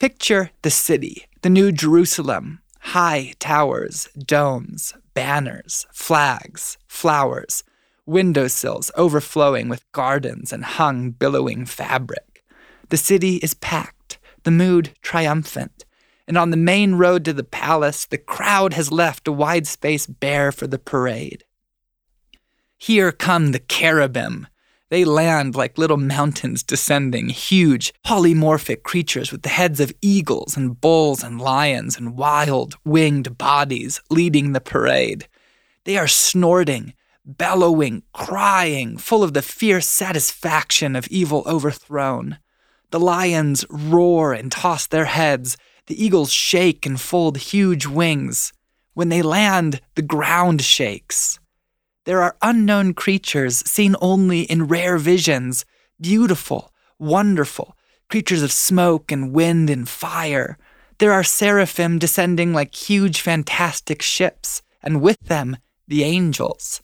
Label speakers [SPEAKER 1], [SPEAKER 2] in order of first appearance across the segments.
[SPEAKER 1] Picture the city, the New Jerusalem, high towers, domes, banners, flags, flowers, windowsills overflowing with gardens and hung billowing fabric. The city is packed, the mood triumphant, and on the main road to the palace, the crowd has left a wide space bare for the parade. Here come the cherubim. They land like little mountains descending, huge, polymorphic creatures with the heads of eagles and bulls and lions and wild, winged bodies leading the parade. They are snorting, bellowing, crying, full of the fierce satisfaction of evil overthrown. The lions roar and toss their heads, the eagles shake and fold huge wings. When they land, the ground shakes. There are unknown creatures seen only in rare visions, beautiful, wonderful, creatures of smoke and wind and fire. There are seraphim descending like huge, fantastic ships, and with them, the angels.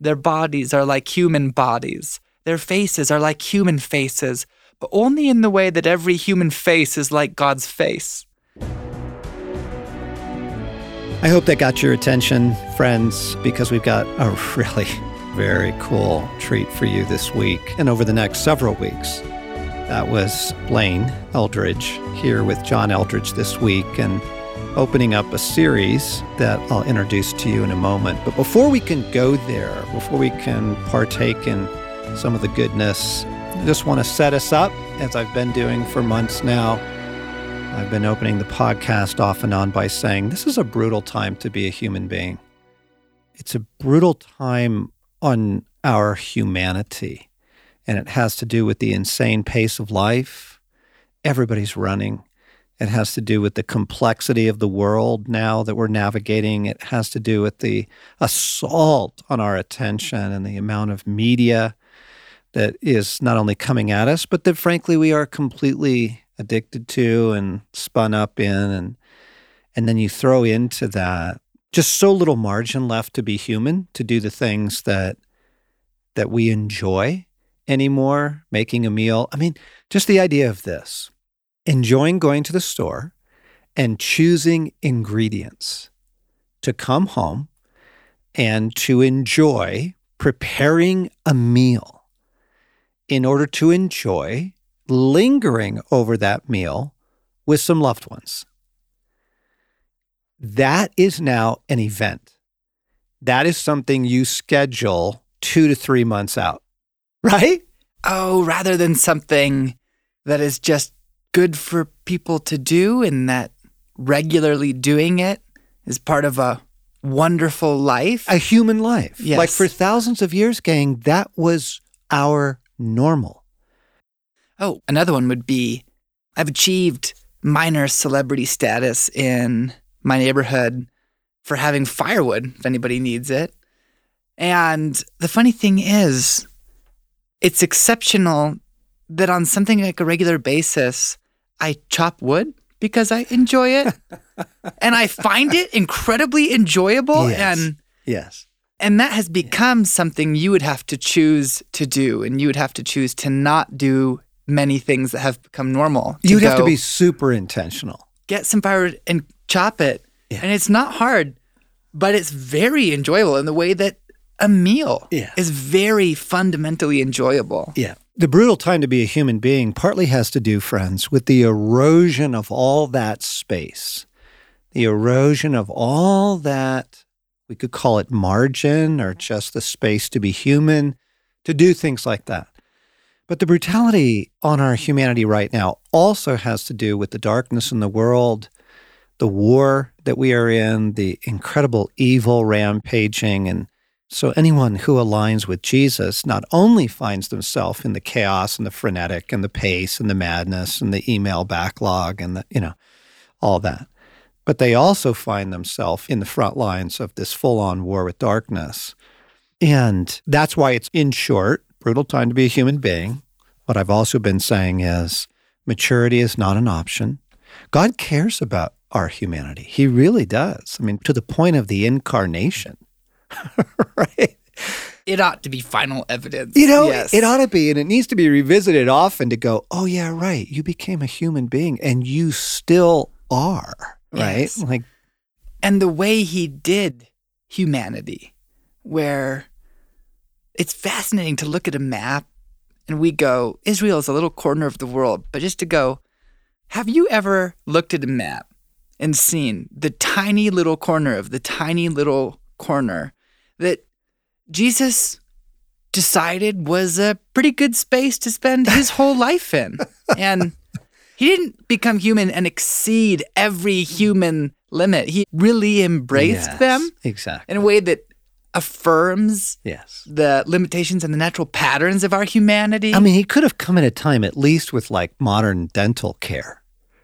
[SPEAKER 1] Their bodies are like human bodies. Their faces are like human faces, but only in the way that every human face is like God's face.
[SPEAKER 2] I hope that got your attention, friends, because we've got a really very cool treat for you this week and over the next several weeks. That was Blaine Eldredge here with John Eldredge this week and opening up a series that I'll introduce to you in a moment. But before we can go there, before we can partake in some of the goodness, I just want to set us up, as I've been doing for months now. I've been opening the podcast off and on by saying this is a brutal time to be a human being. It's a brutal time on our humanity, and it has to do with the insane pace of life. Everybody's running. It has to do with the complexity of the world now that we're navigating. It has to do with the assault on our attention and the amount of media that is not only coming at us, but that frankly we are completely addicted to and spun up in and and then you throw into that just so little margin left to be human, to do the things that that we enjoy anymore, making a meal. I mean, just the idea of this enjoying going to the store and choosing ingredients to come home and to enjoy preparing a meal in order to enjoy lingering over that meal with some loved ones. That is now an event. That is something you schedule two to three months out, right?
[SPEAKER 1] Oh, rather than something that is just good for people to do and that regularly doing it is part of a wonderful life.
[SPEAKER 2] A human life.
[SPEAKER 1] Yes.
[SPEAKER 2] Like for thousands of years, gang, that was our normal.
[SPEAKER 1] Oh, another one would be I've achieved minor celebrity status in my neighborhood for having firewood if anybody needs it. And the funny thing is, it's exceptional that on something like a regular basis, I chop wood because I enjoy it and I find it incredibly enjoyable
[SPEAKER 2] Yes.
[SPEAKER 1] and
[SPEAKER 2] Yes.
[SPEAKER 1] and that has become something you would have to choose to do and you would have to choose to not do many things that have become normal.
[SPEAKER 2] You'd have to be super intentional.
[SPEAKER 1] get some firewood and chop it.
[SPEAKER 2] Yeah.
[SPEAKER 1] And it's not hard, but it's very enjoyable in the way that a meal
[SPEAKER 2] Yeah.
[SPEAKER 1] is very fundamentally enjoyable.
[SPEAKER 2] Yeah. The brutal time to be a human being partly has to do, friends, with the erosion of all that space, the erosion of all that, we could call it margin or just the space to be human, to do things like that. But the brutality on our humanity right now also has to do with the darkness in the world, the war that we are in, the incredible evil rampaging. And so anyone who aligns with Jesus not only finds themselves in the chaos and the frenetic and the pace and the madness and the email backlog and the, you know, all that, but they also find themselves in the front lines of this full on war with darkness. And that's why it's, in short, brutal time to be a human being. What I've also been saying is maturity is not an option. God cares about our humanity. He really does. I mean, to the point of the incarnation, right?
[SPEAKER 1] it ought to be final evidence.
[SPEAKER 2] You know,
[SPEAKER 1] yes.
[SPEAKER 2] it ought to be, and it needs to be revisited often to go, oh, yeah, right. You became a human being and you still are, right?
[SPEAKER 1] Yes.
[SPEAKER 2] Like,
[SPEAKER 1] and the way he did humanity, where it's fascinating to look at a map and we go, Israel is a little corner of the world, but just to go, have you ever looked at a map and seen the tiny little corner of the tiny little corner that Jesus decided was a pretty good space to spend his whole life in? And he didn't become human and exceed every human limit. He really embraced
[SPEAKER 2] yes,
[SPEAKER 1] them
[SPEAKER 2] Exactly.
[SPEAKER 1] in a way that affirms
[SPEAKER 2] yes.
[SPEAKER 1] the limitations and the natural patterns of our humanity.
[SPEAKER 2] I mean, he could have come at a time, at least with like modern dental care,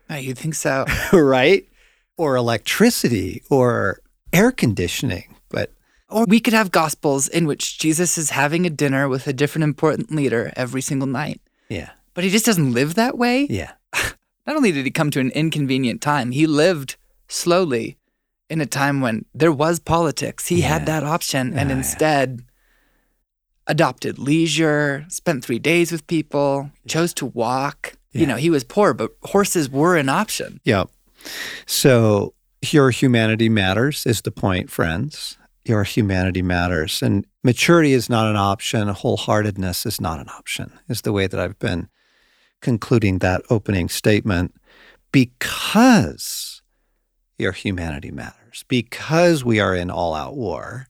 [SPEAKER 2] ah,
[SPEAKER 1] oh, you think so?
[SPEAKER 2] right? Or electricity or air conditioning. But
[SPEAKER 1] Or we could have gospels in which Jesus is having a dinner with a different important leader every single night.
[SPEAKER 2] yeah,
[SPEAKER 1] But he just doesn't live that way.
[SPEAKER 2] yeah.
[SPEAKER 1] Not only did he come to an inconvenient time, he lived slowly in a time when there was politics. He
[SPEAKER 2] Yeah.
[SPEAKER 1] had that option and
[SPEAKER 2] Yeah, yeah.
[SPEAKER 1] instead adopted leisure, spent three days with people, chose to walk.
[SPEAKER 2] Yeah.
[SPEAKER 1] You know, he was poor, but horses were an option.
[SPEAKER 2] Yep. So your humanity matters is the point, friends. Your humanity matters. And maturity is not an option. Wholeheartedness is not an option, is the way that I've been concluding that opening statement because your humanity matters, because we are in all out war,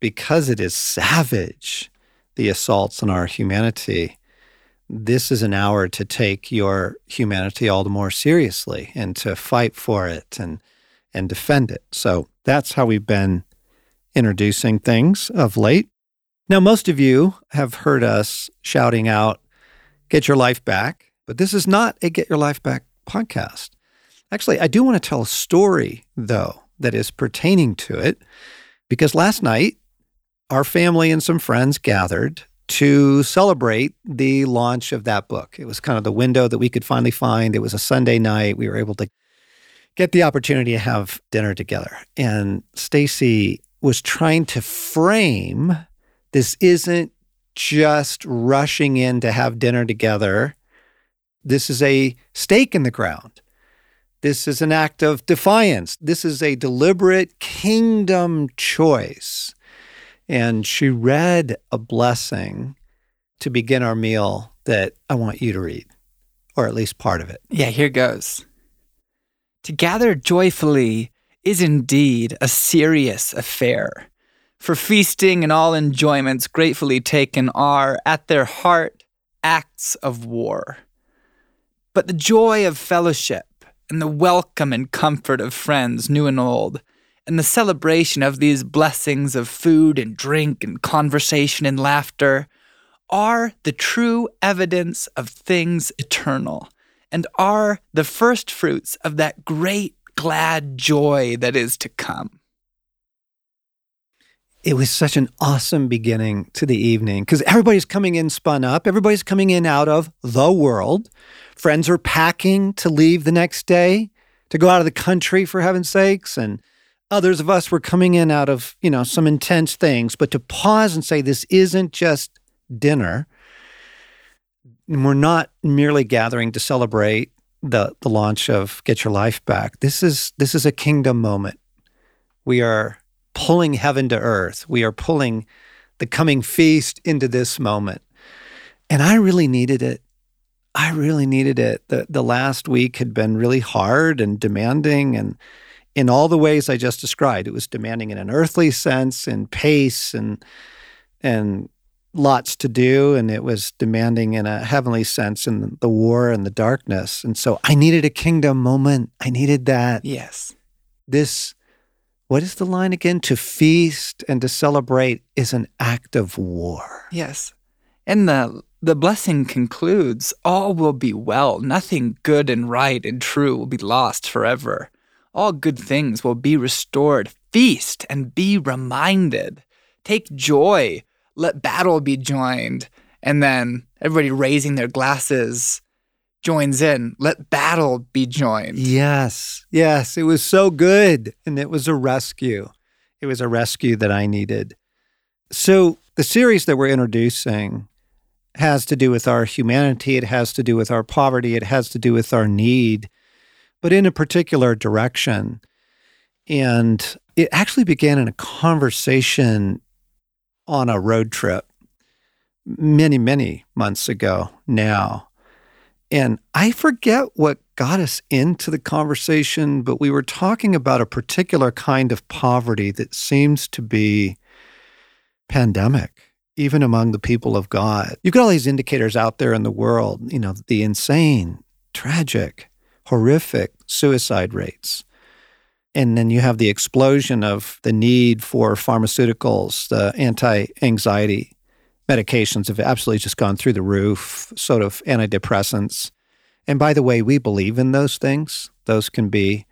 [SPEAKER 2] because it is savage, the assaults on our humanity this is an hour to take your humanity all the more seriously and to fight for it and and defend it. So that's how we've been introducing things of late. Now most of you have heard us shouting out get your life back, but this is not a get your life back podcast. Actually, I do want to tell a story though that is pertaining to it because last night our family and some friends gathered to celebrate the launch of that book. It was kind of the window that we could finally find. It was a Sunday night. We were able to get the opportunity to have dinner together. And Stasi was trying to frame this isn't just rushing in to have dinner together. This is a stake in the ground. This is an act of defiance. This is a deliberate kingdom choice. And she read a blessing to begin our meal that I want you to read, or at least part of it.
[SPEAKER 1] Yeah, here goes. To gather joyfully is indeed a serious affair. For feasting and all enjoyments gratefully taken are, at their heart, acts of war. But the joy of fellowship, and the welcome and comfort of friends new and old, and the celebration of these blessings of food and drink and conversation and laughter, are the true evidence of things eternal and are the first fruits of that great glad joy that is to come.
[SPEAKER 2] It was such an awesome beginning to the evening because everybody's coming in spun up. Everybody's coming in out of the world. Friends are packing to leave the next day to go out of the country, for heaven's sakes. And others of us were coming in out of, you know, some intense things. But to pause and say, this isn't just dinner. And we're not merely gathering to celebrate the, the launch of Get Your Life Back. This is this is a kingdom moment. We are pulling heaven to earth. We are pulling the coming feast into this moment. And I really needed it. I really needed it. The the last week had been really hard and demanding and in all the ways I just described. It was demanding in an earthly sense, in pace and and lots to do and it was demanding in a heavenly sense in the war and the darkness. And so I needed a kingdom moment. I needed that
[SPEAKER 1] Yes.
[SPEAKER 2] this what is the line again to feast and to celebrate is an act of war
[SPEAKER 1] Yes. And the the blessing concludes, all will be well. Nothing good and right and true will be lost forever. All good things will be restored. Feast and be reminded. Take joy. Let battle be joined. And then everybody raising their glasses joins in. Let battle be joined.
[SPEAKER 2] yes yes it was so good and it was a rescue it was a rescue that i needed so The series that we're introducing has to do with our humanity, it has to do with our poverty, it has to do with our need, but in a particular direction. And it actually began in a conversation on a road trip many, many months ago now. And I forget what got us into the conversation, but we were talking about a particular kind of poverty that seems to be pandemic, even among the people of God. You've got all these indicators out there in the world, you know, the insane, tragic, horrific suicide rates. And then you have the explosion of the need for pharmaceuticals, the anti anxiety medications have absolutely just gone through the roof, sort of antidepressants. And by the way, we believe in those things. Those can be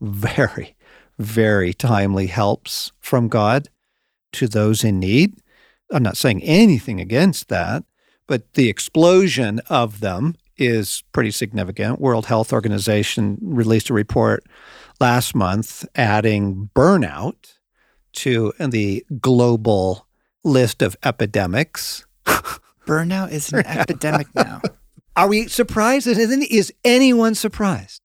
[SPEAKER 2] very, very timely helps from God to those in need. I'm not saying anything against that, but the explosion of them is pretty significant. World Health Organization released a report last month adding burnout to the global list of epidemics.
[SPEAKER 1] Burnout is an epidemic now.
[SPEAKER 2] Are we surprised? Is anyone surprised?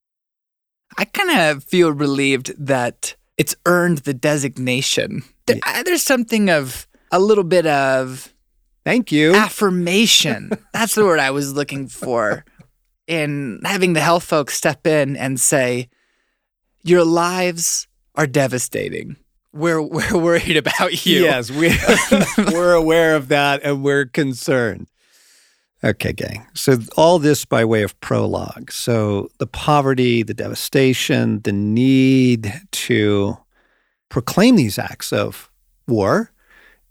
[SPEAKER 1] I kind of feel relieved that it's earned the designation. There, yeah. There's something of a little bit of
[SPEAKER 2] thank you
[SPEAKER 1] affirmation. That's the word I was looking for. In having the health folks step in and say, "Your lives are devastating. We're we're worried about you."
[SPEAKER 2] Yes, we we're aware of that and we're concerned. Okay, gang. So, all this by way of prologue. So, the poverty, the devastation, the need to proclaim these acts of war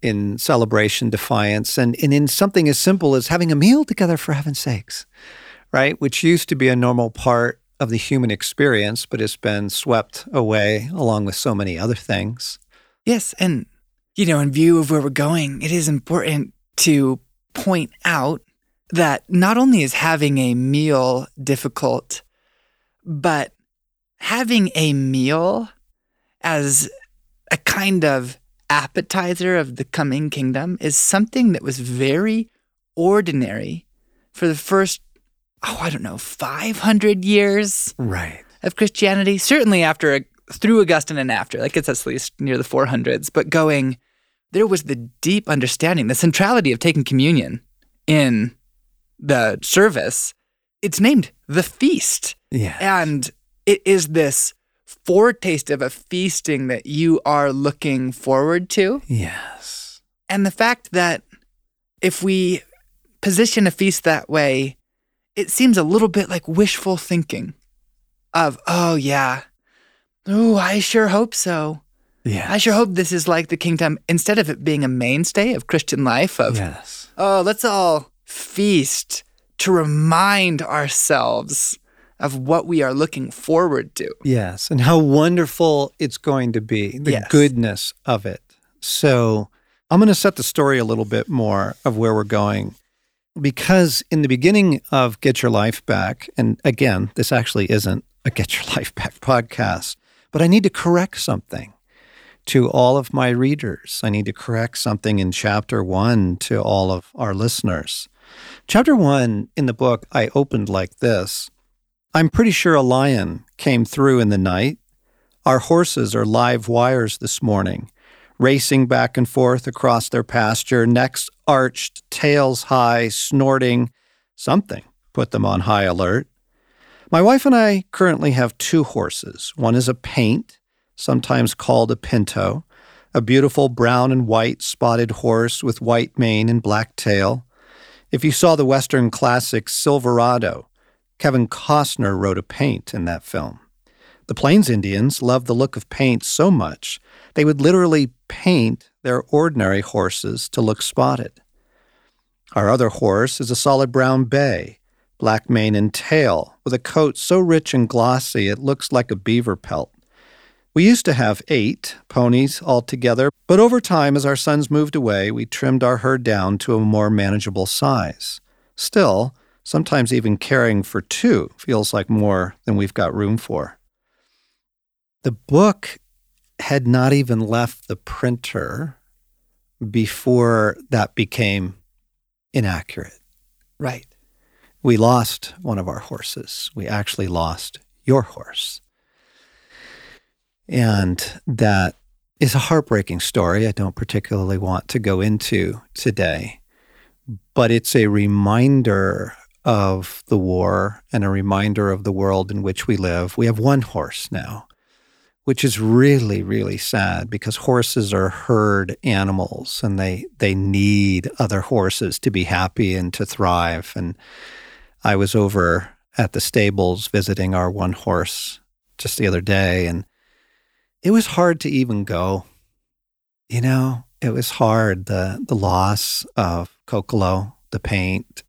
[SPEAKER 2] in celebration, defiance, and, and in something as simple as having a meal together, for heaven's sakes, right? Which used to be a normal part of the human experience, but it's been swept away along with so many other things.
[SPEAKER 1] Yes. And, you know, in view of where we're going, it is important to point out that not only is having a meal difficult, but having a meal as a kind of appetizer of the coming kingdom is something that was very ordinary for the first, oh, I don't know, 500 years
[SPEAKER 2] right.
[SPEAKER 1] of Christianity. Certainly after, through Augustine and after, like it's at least near the 400s, but going, there was the deep understanding, the centrality of taking communion in the service, it's named the feast.
[SPEAKER 2] Yeah.
[SPEAKER 1] And it is this foretaste of a feasting that you are looking forward to.
[SPEAKER 2] Yes.
[SPEAKER 1] And the fact that if we position a feast that way, it seems a little bit like wishful thinking of, oh, yeah, oh, I sure hope so.
[SPEAKER 2] Yeah.
[SPEAKER 1] I sure hope this is like the kingdom instead of it being a mainstay of Christian life of
[SPEAKER 2] yes.
[SPEAKER 1] oh, let's all feast to remind ourselves of what we are looking forward to.
[SPEAKER 2] Yes, and how wonderful it's going to be, the yes. goodness of it. So, I'm going to set the story a little bit more of where we're going because in the beginning of Get Your Life Back, and again, this actually isn't a Get Your Life Back podcast, but I need to correct something to all of my readers. I need to correct something in chapter one to all of our listeners. Chapter one in the book, I opened like this I'm pretty sure a lion came through in the night. Our horses are live wires this morning, racing back and forth across their pasture, necks arched, tails high, snorting. Something put them on high alert. My wife and I currently have two horses. One is a paint, sometimes called a pinto, a beautiful brown and white spotted horse with white mane and black tail. If you saw the Western classic Silverado, Kevin Costner wrote a paint in that film. The Plains Indians loved the look of paint so much, they would literally paint their ordinary horses to look spotted. Our other horse is a solid brown bay, black mane and tail, with a coat so rich and glossy it looks like a beaver pelt. We used to have eight ponies altogether, but over time, as our sons moved away, we trimmed our herd down to a more manageable size. Still, sometimes even caring for two feels like more than we've got room for. The book had not even left the printer before that became inaccurate.
[SPEAKER 1] Right.
[SPEAKER 2] We lost one of our horses. We actually lost your horse. And that is a heartbreaking story I don't particularly want to go into today. But it's a reminder of the war and a reminder of the world in which we live. We have one horse now, which is really, really sad because horses are herd animals and they, they need other horses to be happy and to thrive. And I was over at the stables visiting our one horse just the other day, and it was hard to even go. You know, it was hard the the loss of Kokolo, the paint,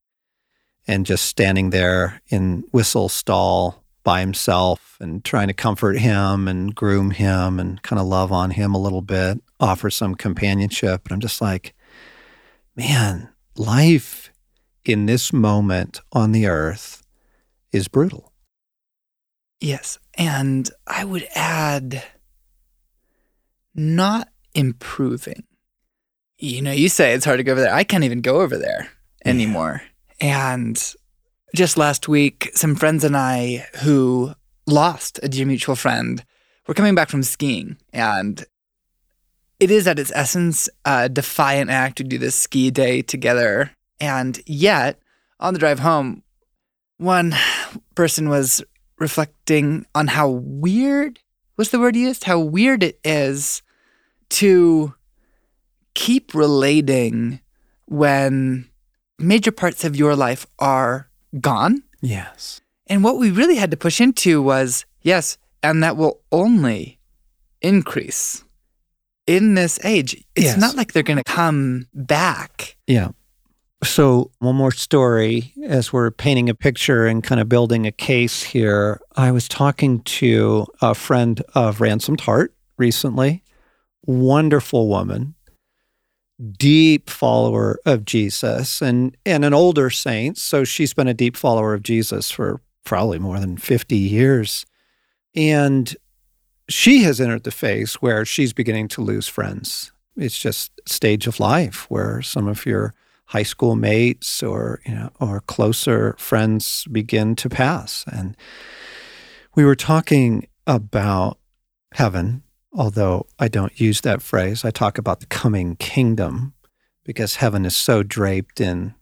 [SPEAKER 2] and just standing there in Whistle stall by himself and trying to comfort him and groom him and kind of love on him a little bit, offer some companionship. And I'm just like, man, life in this moment on the earth is brutal.
[SPEAKER 1] Yes. And I would add, not improving. You know, you say it's hard to go over there. I can't even go over there anymore. Yeah. And just last week, some friends and I who lost a dear mutual friend were coming back from skiing. And it is at its essence a defiant act to do this ski day together. And yet, on the drive home, one person was reflecting on how weird was the word used? How weird it is to keep relating when major parts of your life are gone.
[SPEAKER 2] Yes.
[SPEAKER 1] And what we really had to push into was yes, and that will only increase in this age. It's
[SPEAKER 2] Yes.
[SPEAKER 1] not like they're going to come back.
[SPEAKER 2] Yeah. So, one more story as we're painting a picture and kind of building a case here. I was talking to a friend of Ransomed Heart recently, wonderful woman, deep follower of Jesus and, and an older saint. So, she's been a deep follower of Jesus for probably more than 50 years. And she has entered the phase where she's beginning to lose friends. It's just stage of life where some of your high school mates or you know or closer friends begin to pass and we were talking about heaven although I don't use that phrase I talk about the coming kingdom because heaven is so draped in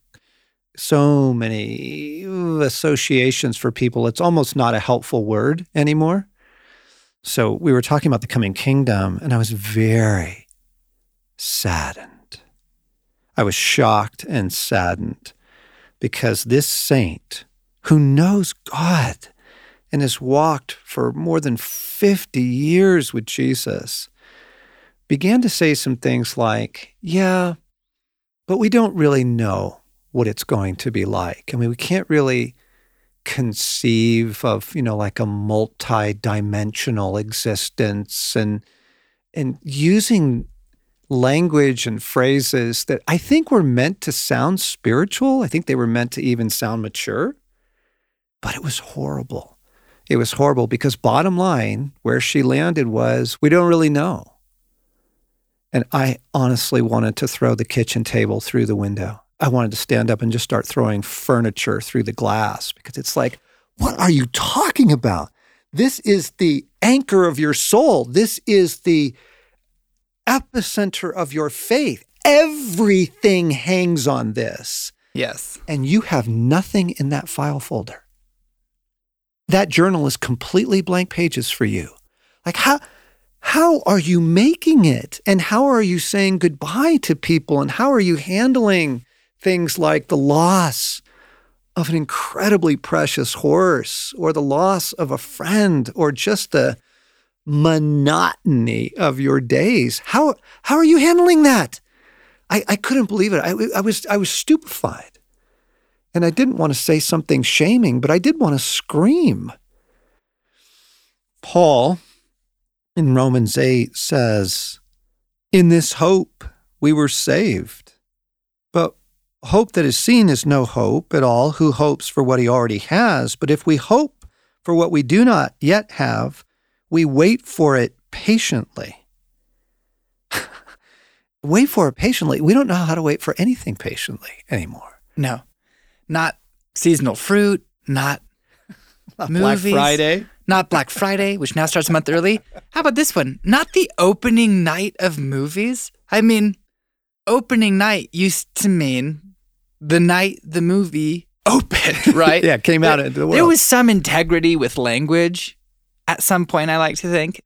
[SPEAKER 2] so many associations for people it's almost not a helpful word anymore. So we were talking about the coming kingdom and I was very saddened. I was shocked and saddened because this saint who knows God and has walked for more than 50 years with Jesus began to say some things like, Yeah, but we don't really know what it's going to be like. I mean, we can't really conceive of, you know, like a multi-dimensional existence and and using language and phrases that I think were meant to sound spiritual. I think they were meant to even sound mature, but it was horrible. It was horrible because, bottom line, where she landed was we don't really know. And I honestly wanted to throw the kitchen table through the window. I wanted to stand up and just start throwing furniture through the glass because it's like, what are you talking about? This is the anchor of your soul. This is the epicenter of your faith. Everything hangs on this.
[SPEAKER 1] Yes.
[SPEAKER 2] And you have nothing in that file folder. That journal is completely blank pages for you. Like how how are you making it? And how are you saying goodbye to people? And how are you handling things like the loss of an incredibly precious horse or the loss of a friend or just the monotony of your days. How how are you handling that? I, I couldn't believe it. I, I was I was stupefied, and I didn't want to say something shaming, but I did want to scream. Paul in Romans eight says, "In this hope we were saved, but." Hope that is seen is no hope at all. Who hopes for what he already has? But if we hope for what we do not yet have, we wait for it patiently. wait for it patiently. We don't know how to wait for anything patiently anymore.
[SPEAKER 1] No, not seasonal fruit, not
[SPEAKER 2] Not
[SPEAKER 1] Movies.
[SPEAKER 2] Black Friday.
[SPEAKER 1] not Black Friday, which now starts a month early. How about this one? Not the opening night of movies. I mean, opening night used to mean the night the movie opened, right?
[SPEAKER 2] Yeah, came out into the world.
[SPEAKER 1] There was some integrity with language at some point, I like to think.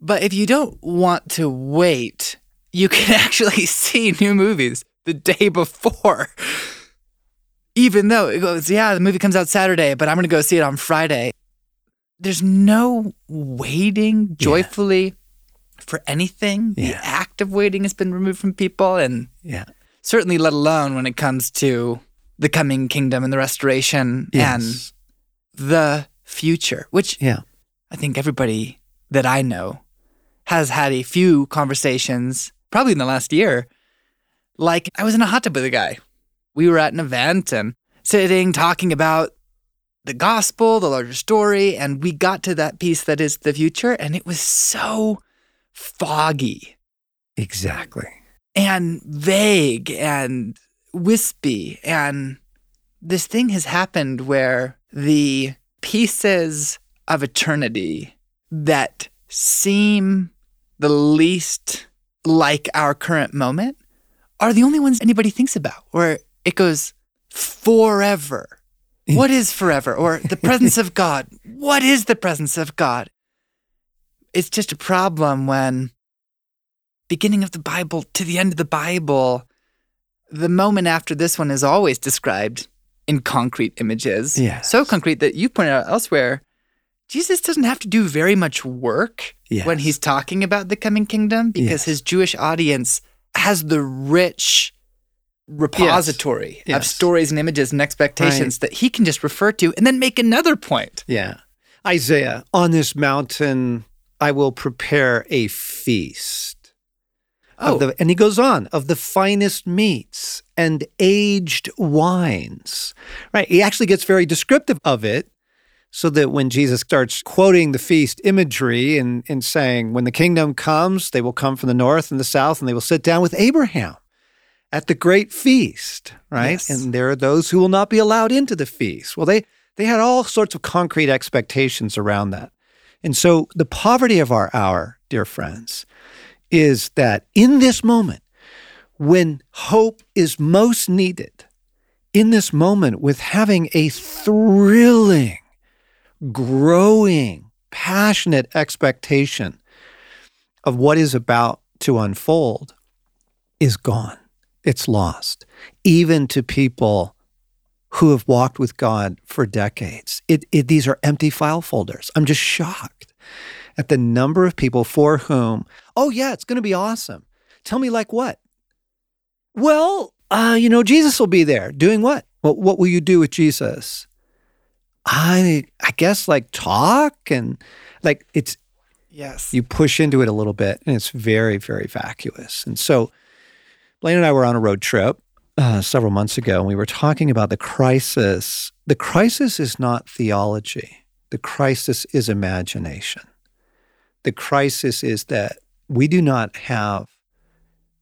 [SPEAKER 1] But if you don't want to wait, you can actually see new movies the day before. Even though it goes, yeah, the movie comes out Saturday, but I'm going to go see it on Friday. There's no waiting joyfully for anything.
[SPEAKER 2] Yeah.
[SPEAKER 1] The act of waiting has been removed from people. And
[SPEAKER 2] yeah.
[SPEAKER 1] certainly let alone when it comes to the coming kingdom and the restoration
[SPEAKER 2] Yes.
[SPEAKER 1] and the future, which
[SPEAKER 2] yeah.
[SPEAKER 1] I think everybody that I know has had a few conversations, probably in the last year. Like I was in a hot tub with a guy. We were at an event and sitting talking about the gospel, the larger story, and we got to that piece that is the future, and it was so foggy
[SPEAKER 2] Exactly.
[SPEAKER 1] and vague and wispy. And this thing has happened where the pieces of eternity that seem the least like our current moment are the only ones anybody thinks about, where it goes forever. Mm. What is forever? Or the presence of God. What is the presence of God? It's just a problem when beginning of the Bible to the end of the Bible, the moment after this one is always described in concrete images.
[SPEAKER 2] Yes.
[SPEAKER 1] So concrete that you pointed out elsewhere, Jesus doesn't have to do very much work
[SPEAKER 2] Yes.
[SPEAKER 1] when he's talking about the coming kingdom because
[SPEAKER 2] Yes.
[SPEAKER 1] his Jewish audience has the rich repository of
[SPEAKER 2] Yes.
[SPEAKER 1] stories and images and expectations that he can just refer to and then make another point.
[SPEAKER 2] Yeah. Isaiah, on this mountain, I will prepare a feast.
[SPEAKER 1] Oh,
[SPEAKER 2] the, and he goes on, of the finest meats and aged wines. Right. He actually gets very descriptive of it so that when Jesus starts quoting the feast imagery and, and saying, when the kingdom comes, they will come from the north and the south and they will sit down with Abraham at the great feast, right?
[SPEAKER 1] Yes.
[SPEAKER 2] And there are those who will not be allowed into the feast. Well, they they had all sorts of concrete expectations around that. And so the poverty of our hour, dear friends, is that in this moment, when hope is most needed, in this moment, with having a thrilling, growing, passionate expectation of what is about to unfold, is gone. It's lost, even to people who have walked with God for decades. It, it, these are empty file folders. I'm just shocked at the number of people for whom, oh, yeah, it's going to be awesome. Tell me, like what? Well, uh, you know, Jesus will be there. Doing what? Well, what will you do with Jesus? I, I guess like talk and like it's
[SPEAKER 1] yes.
[SPEAKER 2] you push into it a little bit and it's very very vacuous and so blaine and i were on a road trip uh, several months ago and we were talking about the crisis. The crisis is not theology. The crisis is imagination. The crisis is that we do not have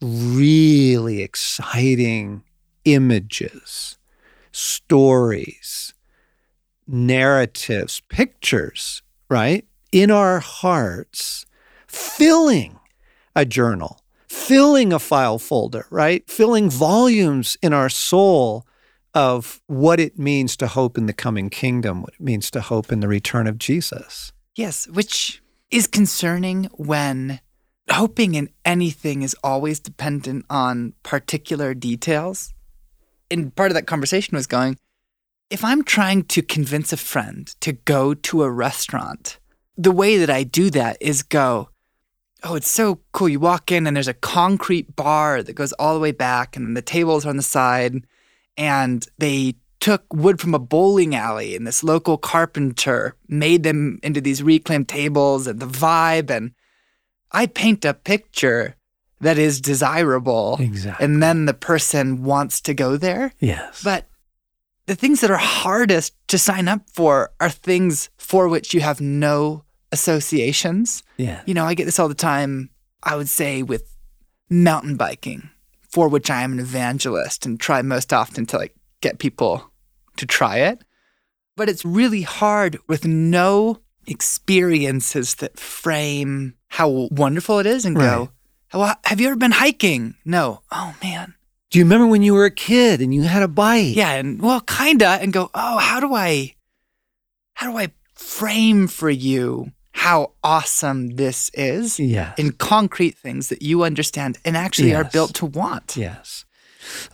[SPEAKER 2] really exciting images stories narratives pictures right in our hearts filling a journal, filling a file folder, right? Filling volumes in our soul of what it means to hope in the coming kingdom, what it means to hope in the return of Jesus.
[SPEAKER 1] Yes, which is concerning when hoping in anything is always dependent on particular details. And part of that conversation was going, if I'm trying to convince a friend to go to a restaurant, the way that I do that is go, oh, it's so cool. You walk in and there's a concrete bar that goes all the way back, and then the tables are on the side, and they took wood from a bowling alley, and this local carpenter made them into these reclaimed tables, and the vibe, and I paint a picture that is desirable,
[SPEAKER 2] Exactly.
[SPEAKER 1] and then the person wants to go there.
[SPEAKER 2] Yes.
[SPEAKER 1] But the things that are hardest to sign up for are things for which you have no associations.
[SPEAKER 2] yeah.
[SPEAKER 1] You know, I get this all the time, I would say, with mountain biking, for which I am an evangelist and try most often to like get people to try it. But it's really hard with no experiences that frame how wonderful it is and go, well, have you ever been hiking? No. Oh man.
[SPEAKER 2] Do you remember when you were a kid and you had a bike?
[SPEAKER 1] Yeah, and well, kinda, and go, oh, how do I how do I frame for you how awesome this is
[SPEAKER 2] Yes.
[SPEAKER 1] in concrete things that you understand and actually are built to want?
[SPEAKER 2] Yes.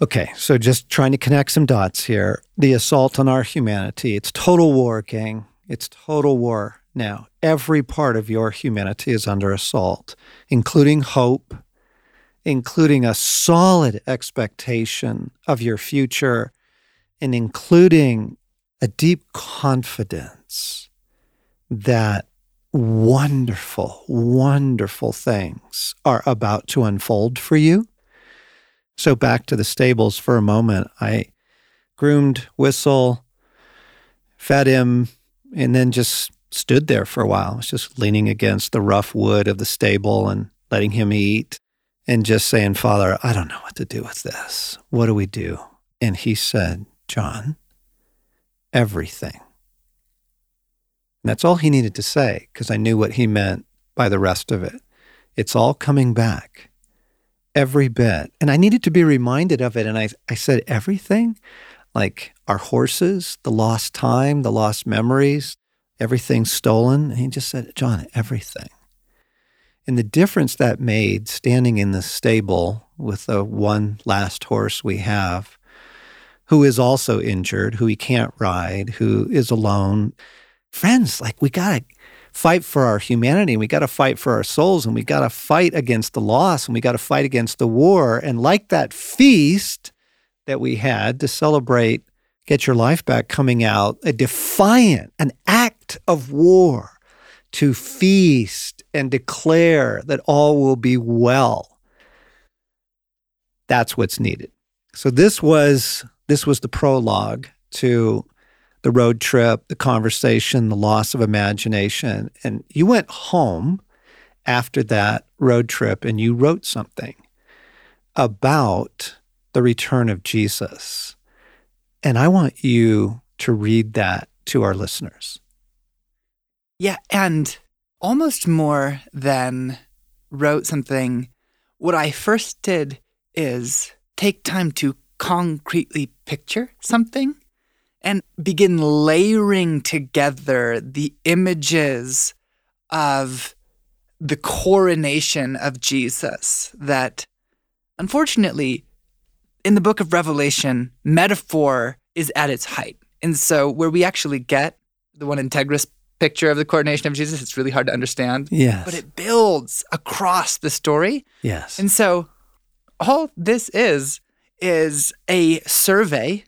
[SPEAKER 2] Okay, so just trying to connect some dots here. The assault on our humanity, it's total war, gang. It's total war now. Every part of your humanity is under assault, including hope, including a solid expectation of your future, and including a deep confidence that wonderful, wonderful things are about to unfold for you. So back to the stables for a moment. I groomed Whistle, fed him, and then just stood there for a while. I was just leaning against the rough wood of the stable and letting him eat and just saying, Father, I don't know what to do with this. What do we do? And he said, John, everything. And that's all he needed to say because I knew what he meant by the rest of it. It's all coming back every bit. And I needed to be reminded of it. And I, I said, everything? Like our horses, the lost time, the lost memories, everything stolen. And he just said, John, everything. And the difference that made standing in the stable with the one last horse we have, who is also injured, who he can't ride, who is alone. Friends, like we got to fight for our humanity and we got to fight for our souls and we got to fight against the loss and we got to fight against the war. And like that feast that we had to celebrate Get Your Life Back coming out, a defiant, an act of war to feast and declare that all will be well. That's what's needed. So this was this was the prologue to the road trip, the conversation, the loss of imagination. And you went home after that road trip and you wrote something about the return of Jesus. And I want you to read that to our listeners.
[SPEAKER 1] Yeah, and almost more than wrote something, what I first did is take time to concretely picture something and begin layering together the images of the coronation of Jesus that unfortunately in the book of Revelation metaphor is at its height. And so where we actually get the one Integris picture of the coronation of Jesus, it's really hard to understand.
[SPEAKER 2] Yes.
[SPEAKER 1] But it builds across the story.
[SPEAKER 2] yes.
[SPEAKER 1] And so all this is is a survey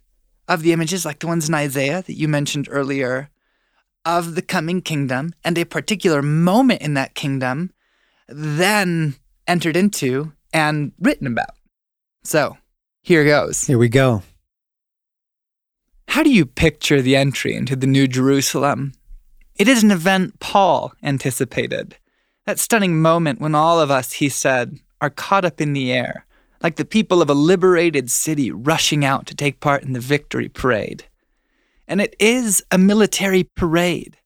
[SPEAKER 1] of the images like the ones in Isaiah that you mentioned earlier of the coming kingdom and a particular moment in that kingdom then entered into and written about. So, here goes.
[SPEAKER 2] Here we go.
[SPEAKER 1] How do you picture the entry into the New Jerusalem? It is an event Paul anticipated. That stunning moment when all of us, he said, are caught up in the air, like the people of a liberated city rushing out to take part in the victory parade. And it is a military parade.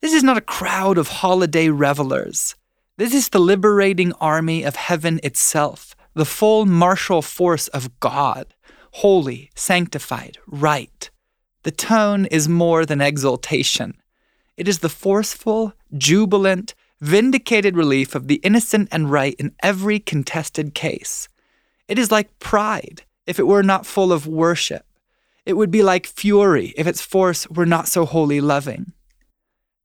[SPEAKER 1] This is not a crowd of holiday revelers. This is the liberating army of heaven itself, the full martial force of God, holy, sanctified, right. The tone is more than exultation. It is the forceful, jubilant, vindicated relief of the innocent and right in every contested case. It is like pride if it were not full of worship. It would be like fury if its force were not so wholly loving.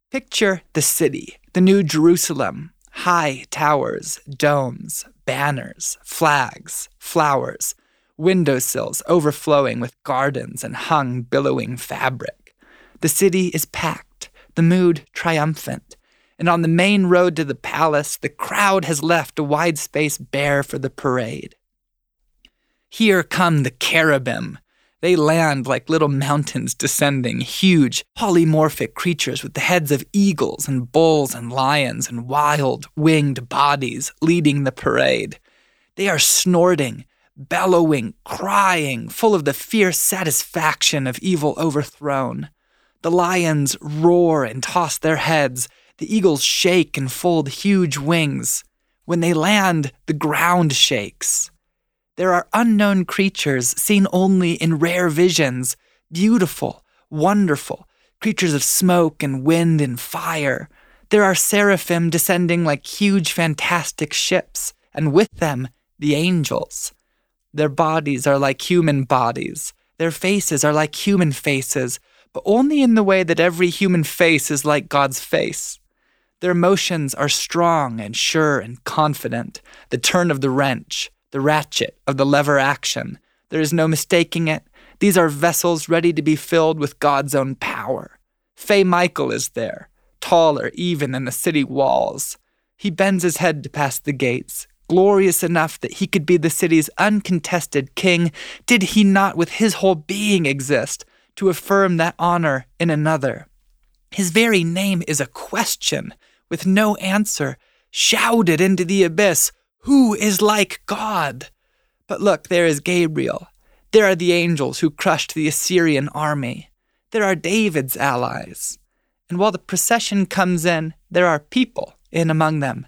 [SPEAKER 1] Picture the city, the New Jerusalem, high towers, domes, banners, flags, flowers, windowsills overflowing with gardens and hung billowing fabric. The city is packed, the mood triumphant, and on the main road to the palace, the crowd has left a wide space bare for the parade. Here come the cherubim. They land like little mountains descending, huge, polymorphic creatures with the heads of eagles and bulls and lions and wild, winged bodies leading the parade. They are snorting, bellowing, crying, full of the fierce satisfaction of evil overthrown. The lions roar and toss their heads, the eagles shake and fold huge wings. When they land, the ground shakes. There are unknown creatures seen only in rare visions, beautiful, wonderful, creatures of smoke and wind and fire. There are seraphim descending like huge, fantastic ships, and with them, the angels. Their bodies are like human bodies. Their faces are like human faces, but only in the way that every human face is like God's face. Their motions are strong and sure and confident, the turn of the wrench, the ratchet of the lever action. There is no mistaking it. These are vessels ready to be filled with God's own power. Fay Michael is there, taller even than the city walls. He bends his head to pass the gates, glorious enough that he could be the city's uncontested king, did he not with his whole being exist to affirm that honor in another? His very name is a question, with no answer, shouted into the abyss Who is like God? But look, there is Gabriel. There are the angels who crushed the Assyrian army. There are David's allies. And while the procession comes in, there are people in among them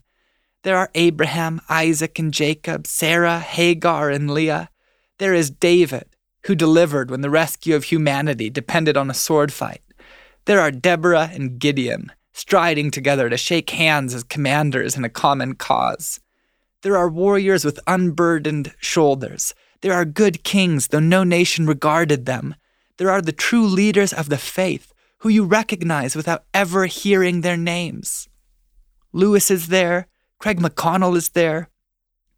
[SPEAKER 1] there are Abraham, Isaac, and Jacob, Sarah, Hagar, and Leah. There is David, who delivered when the rescue of humanity depended on a sword fight. There are Deborah and Gideon, striding together to shake hands as commanders in a common cause. There are warriors with unburdened shoulders. There are good kings, though no nation regarded them. There are the true leaders of the faith, who you recognize without ever hearing their names. Lewis is there, Craig McConnell is there.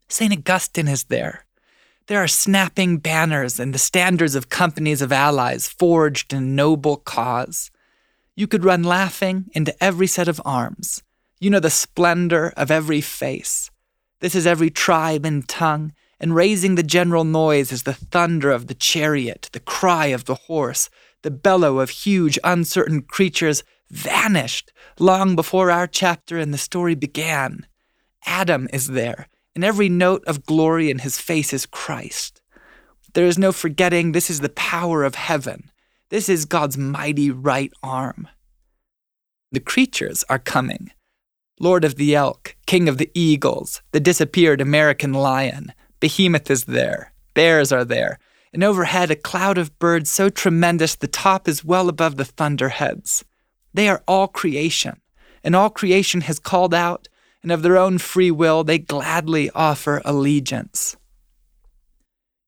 [SPEAKER 1] St. Augustine is there. There are snapping banners and the standards of companies of allies forged in noble cause. You could run laughing into every set of arms. You know the splendor of every face. This is every tribe and tongue, and raising the general noise is the thunder of the chariot, the cry of the horse, the bellow of huge, uncertain creatures vanished long before our chapter and the story began. Adam is there, and every note of glory in his face is Christ. There is no forgetting this is the power of heaven. This is God's mighty right arm. The creatures are coming. Lord of the elk, king of the eagles, the disappeared American lion, behemoth is there, bears are there, and overhead a cloud of birds so tremendous the top is well above the thunderheads. They are all creation, and all creation has called out, and of their own free will they gladly offer allegiance.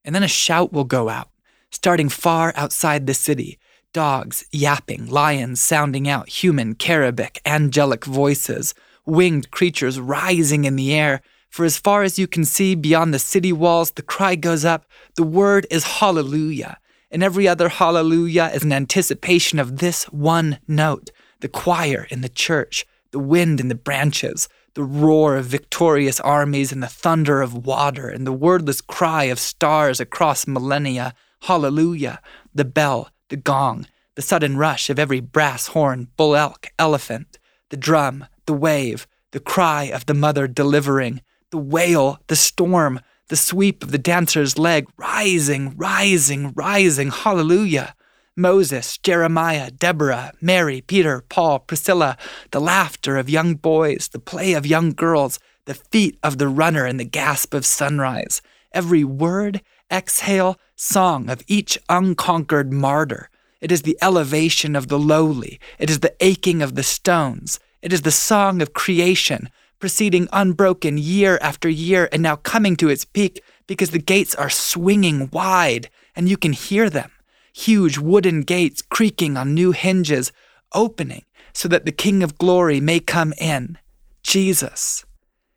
[SPEAKER 1] And then a shout will go out, starting far outside the city. Dogs yapping, lions sounding out human, cherubic, angelic voices, winged creatures rising in the air. For as far as you can see beyond the city walls, the cry goes up, the word is hallelujah. And every other hallelujah is an anticipation of this one note the choir in the church, the wind in the branches, the roar of victorious armies and the thunder of water and the wordless cry of stars across millennia. Hallelujah! The bell, the gong, the sudden rush of every brass horn, bull elk, elephant, the drum, the wave, the cry of the mother delivering, the wail, the storm, the sweep of the dancer's leg, rising, rising, rising. Hallelujah! Moses, Jeremiah, Deborah, Mary, Peter, Paul, Priscilla, the laughter of young boys, the play of young girls, the feet of the runner and the gasp of sunrise, every word, exhale, song of each unconquered martyr. It is the elevation of the lowly. It is the aching of the stones. It is the song of creation, proceeding unbroken year after year and now coming to its peak because the gates are swinging wide and you can hear them huge wooden gates creaking on new hinges, opening so that the King of Glory may come in. Jesus.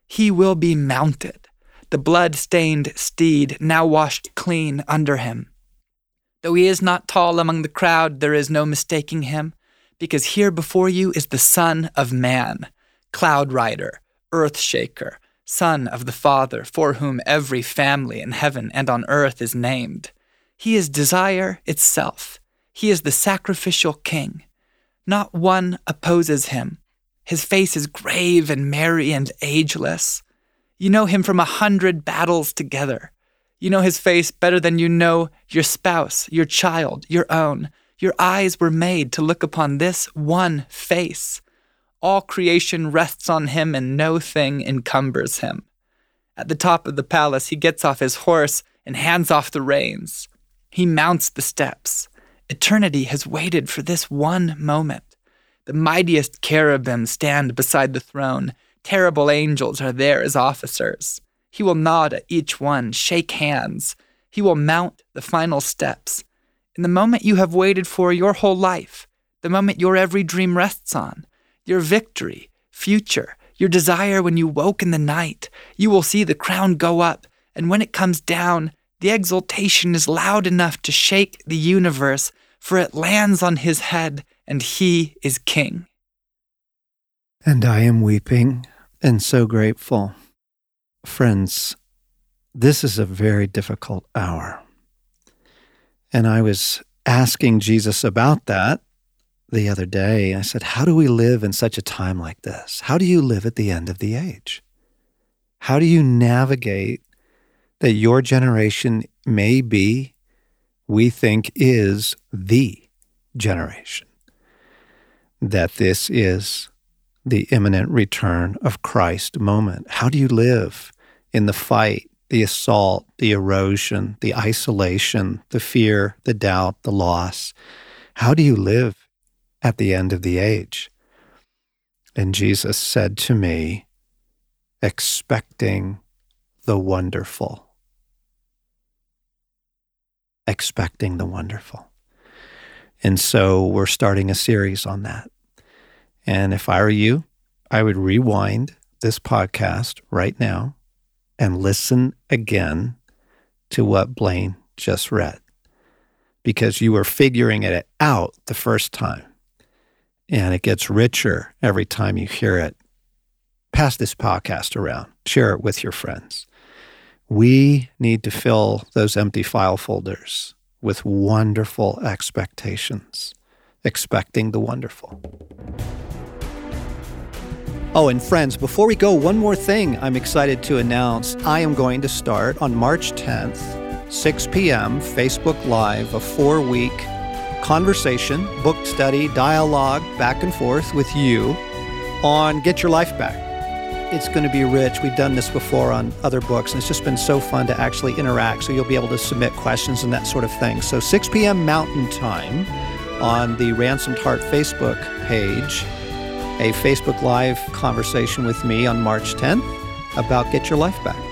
[SPEAKER 1] He will be mounted, the blood stained steed now washed clean under him. Though he is not tall among the crowd, there is no mistaking him, because here before you is the Son of Man, cloud rider, earth shaker, Son of the Father, for whom every family in heaven and on earth is named. He is desire itself. He is the sacrificial king. Not one opposes him. His face is grave and merry and ageless. You know him from a hundred battles together. You know his face better than you know your spouse, your child, your own. Your eyes were made to look upon this one face. All creation rests on him, and no thing encumbers him. At the top of the palace, he gets off his horse and hands off the reins. He mounts the steps. Eternity has waited for this one moment. The mightiest cherubim stand beside the throne. Terrible angels are there as officers. He will nod at each one, shake hands. He will mount the final steps. In the moment you have waited for your whole life, the moment your every dream rests on, your victory, future, your desire when you woke in the night, you will see the crown go up, and when it comes down, the exultation is loud enough to shake the universe, for it lands on his head, and he is king.
[SPEAKER 2] And I am weeping and so grateful. Friends, this is a very difficult hour. And I was asking Jesus about that the other day. I said, How do we live in such a time like this? How do you live at the end of the age? How do you navigate that your generation may be, we think, is the generation? That this is the imminent return of Christ moment? How do you live in the fight, the assault, the erosion, the isolation, the fear, the doubt, the loss? How do you live at the end of the age? And Jesus said to me, expecting the wonderful. Expecting the wonderful. And so we're starting a series on that. And if I were you, I would rewind this podcast right now and listen again to what Blaine just read because you were figuring it out the first time. And it gets richer every time you hear it. Pass this podcast around, share it with your friends. We need to fill those empty file folders with wonderful expectations, expecting the wonderful. Oh, and friends, before we go, one more thing I'm excited to announce. I am going to start on March 10th, 6 p.m., Facebook Live, a four week conversation, book study, dialogue back and forth with you on Get Your Life Back. It's going to be rich. We've done this before on other books, and it's just been so fun to actually interact. So you'll be able to submit questions and that sort of thing. So 6 p.m. Mountain Time on the Ransomed Heart Facebook page a Facebook Live conversation with me on March 10th about Get Your Life Back.